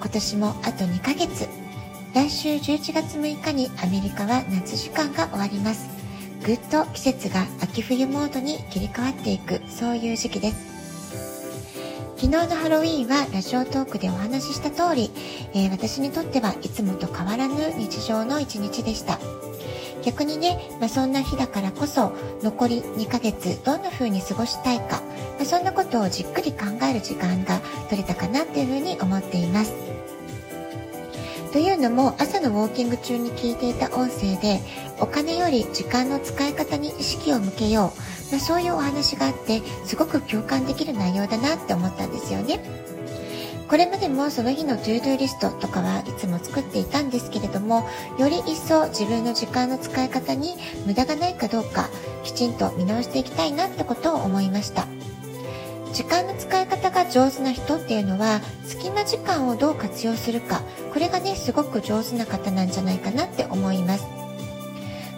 今年もあと2ヶ月。来週11月6日にアメリカは夏時間が終わります。ぐっと季節が秋冬モードに切り替わっていく、そういう時期です。昨日のハロウィーンはラジオトークでお話しした通り、えー、私にとってはいつもと変わらぬ日常の一日でした。逆にね、まあ、そんな日だからこそ残り2ヶ月どんな風に過ごしたいか、まあ、そんなことをじっくり考える時間が取れたかなっていう風に思っています。というのも朝のウォーキング中に聞いていた音声でお金より時間の使い方に意識を向けよう、まあ、そういうお話があってすごく共感できる内容だなって思ったんですよね。これまでもその日の to do list とかはいつも作っていたんですけれどもより一層自分の時間の使い方に無駄がないかどうかきちんと見直していきたいなってことを思いました。時間の使い方が上手な人っていうのは隙間時間をどう活用するかこれがねすごく上手な方なんじゃないかなって思います。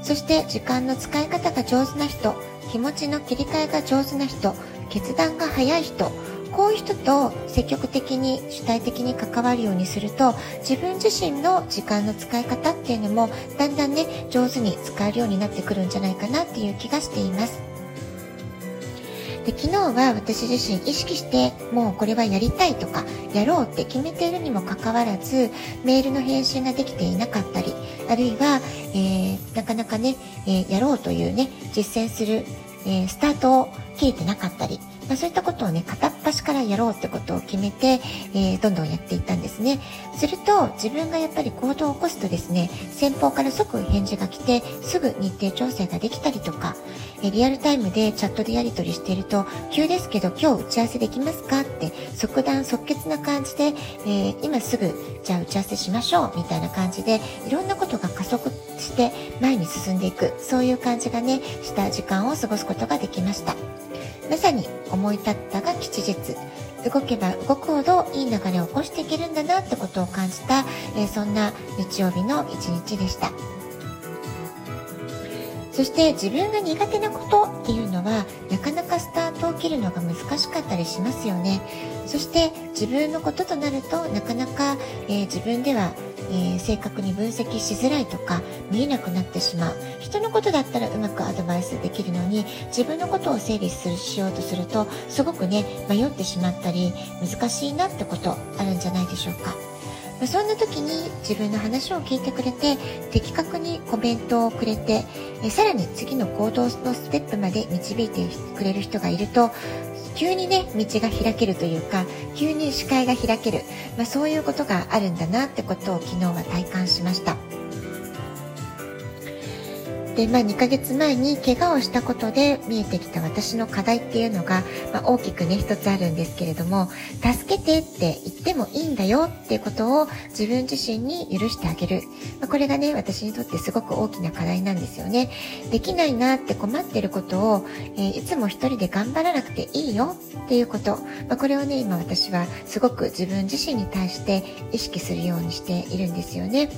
そして時間の使い方が上手な人気持ちの切り替えが上手な人決断が早い人こういう人と積極的に主体的に関わるようにすると自分自身の時間の使い方っていうのもだんだんね上手に使えるようになってくるんじゃないかなっていう気がしています。で昨日は私自身意識してもうこれはやりたいとかやろうって決めているにもかかわらずメールの返信ができていなかったりあるいは、えー、なかなかね、えー、やろうというね実践する、えー、スタートを切れてなかったりまあ、そういったことをね、片っ端からやろうってことを決めて、えー、どんどんやっていったんですね。すると、自分がやっぱり行動を起こすとですね、先方から即返事が来て、すぐ日程調整ができたりとか、えリアルタイムでチャットでやり取りしていると、急ですけど今日打ち合わせできますかって即断即決な感じで、えー、今すぐじゃあ打ち合わせしましょうみたいな感じで、いろんなことが加速して前に進んでいく、そういう感じがね、した時間を過ごすことができました。まさに思い立ったが吉日。動けば動くほどいい流れを起こしていけるんだなってことを感じた、えー、そんな日曜日の一日でした。そして自分が苦手なことっていうのはなかなかスタートを切るのが難しかったりしますよねそして自分のこととなるとなかなか、えー、自分ではえー、正確に分析しづらいとか見えなくなってしまう人のことだったらうまくアドバイスできるのに自分のことを整理するしようとするとすごくね迷ってしまったり難しいなってことあるんじゃないでしょうか。まそんな時に自分の話を聞いてくれて的確にコメントをくれてえさらに次の行動のステップまで導いてくれる人がいると急にね道が開けるというか急に視界が開ける、まあ、そういうことがあるんだなってことを昨日は体感しました。で、まあ、2ヶ月前に怪我をしたことで見えてきた私の課題っていうのが、まあ、大きくね一つあるんですけれども助けてって言ってもいいんだよっていうことを自分自身に許してあげる、まあ、これがね私にとってすごく大きな課題なんですよね。できないなって困ってることを、えー、いつも一人で頑張らなくていいよっていうこと、まあ、これをね今私はすごく自分自身に対して意識するようにしているんですよね。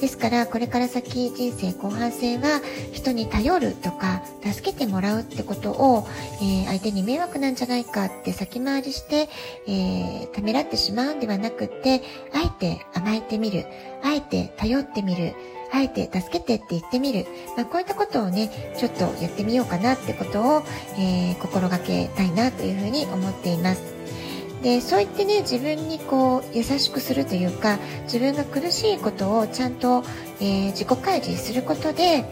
ですからこれから先人生後半戦は人に頼るとか助けてもらうってことを、えー、相手に迷惑なんじゃないかって先回りして、えー、ためらってしまうんではなくってあえて甘えてみる。あえて頼ってみる。あえて助けてって言ってみる、まあ、こういったことをねちょっとやってみようかなってことを、えー、心がけたいなというふうに思っています。でそう言ってね自分にこう優しくするというか自分が苦しいことをちゃんと、えー、自己開示することで、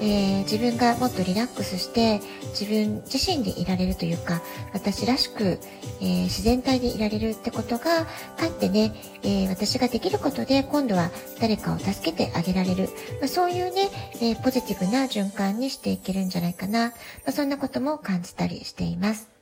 えー、自分がもっとリラックスして自分自身でいられるというか私らしく、えー、自然体でいられるってことがかってね、え私ができることで今度は誰かを助けてあげられる、まあ、そういうね、えポジティブな循環にしていけるんじゃないかな、まあ、そんなことも感じたりしています。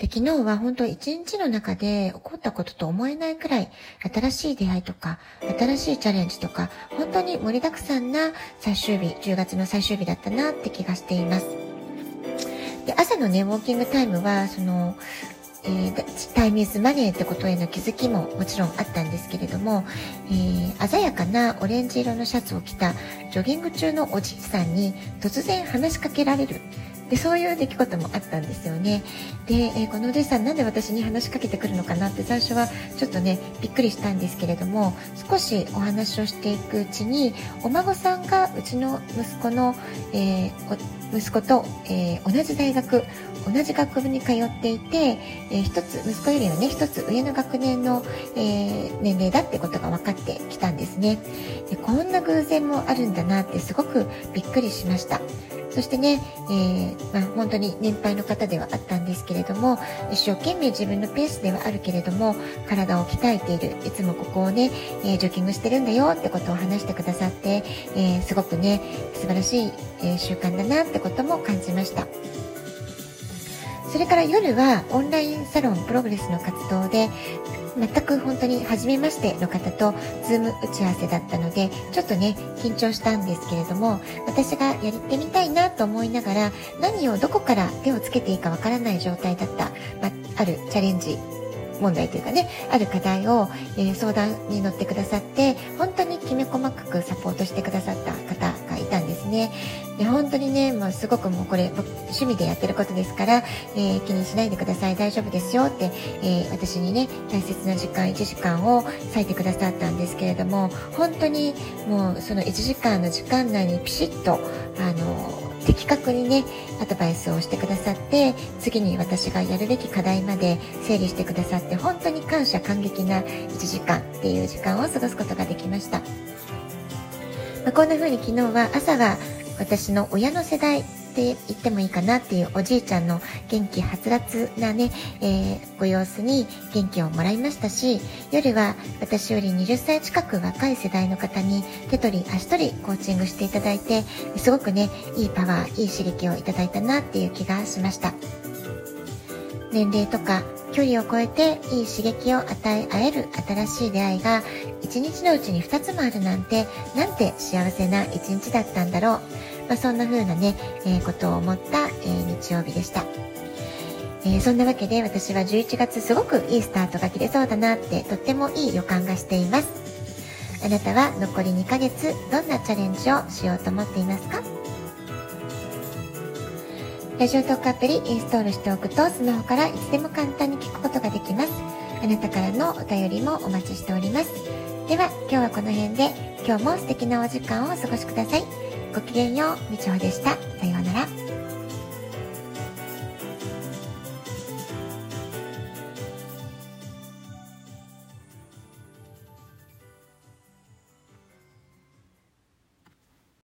で昨日は本当一日の中で起こったことと思えないくらい新しい出会いとか新しいチャレンジとか本当に盛りだくさんな最終日10月の最終日だったなって気がしています。で朝のねウォーキングタイムはそのえー、タイムイズマネーってことへの気づきももちろんあったんですけれども、えー、鮮やかなオレンジ色のシャツを着たジョギング中のおじいさんに突然話しかけられる。でそういう出来事もあったんですよね。で、えー、このおじいさんなんで私に話しかけてくるのかなって最初はちょっとねびっくりしたんですけれども少しお話をしていくうちにお孫さんがうちの息子の、えー、息子と、えー、同じ大学同じ学部に通っていて、えー、一つ息子よりはね一つ上の学年の、え、年齢だってことが分かってきたんですね。でこんな偶然もあるんだなってすごくびっくりしました。そしてね、えー、まあ、本当に年配の方ではあったんですけれども一生懸命自分のペースではあるけれども体を鍛えているいつもここをね、えー、ジョギングしてるんだよってことを話してくださって、えー、すごくね素晴らしい、え習慣だなってことも感じました。それから夜はオンラインサロンプログレスの活動で全く本当に初めましての方とズーム打ち合わせだったのでちょっとね緊張したんですけれども私がやってみたいなと思いながら何をどこから手をつけていいかわからない状態だった、まあ、るチャレンジ問題というかねある課題を、えー、相談に乗ってくださって本当にきめ細かくサポートしてくださった方がいたんですね。で本当にね、まあ、すごくもうこれ趣味でやってることですから、えー、気にしないでください。大丈夫ですよって、えー、私にね大切な時間1時間を割いてくださったんですけれども本当にもうその1時間の時間内にピシッとあの的確にねアドバイスをしてくださって次に私がやるべき課題まで整理してくださって本当に感謝感激な1時間っていう時間を過ごすことができました、まあ、こんな風に昨日は朝は私の親の世代って言ってもいいかなっていうおじいちゃんの元気はつらつなね、えー、ご様子に元気をもらいましたし夜は私より20歳近く若い世代の方に手取り足取りコーチングしていただいてすごくねいいパワーいい刺激をいただいたなっていう気がしました。年齢とか距離を超えていい刺激を与え合える新しい出会いが1日のうちに2つもあるなんてなんて幸せな一日だったんだろうまあ、そんな風なね、えー、ことを思った、えー、日曜日でした。えー、そんなわけで私は11月すごくいいスタートが切れそうだなってとってもいい予感がしています。あなたは残り2ヶ月どんなチャレンジをしようと思っていますか？ラジオトークアプリインストールしておくとスマホからいつでも簡単に聞くことができます。あなたからのお便りもお待ちしております。では今日はこの辺で今日も素敵なお時間をお過ごしください。ごきげんよう、みちほでした。さようなら。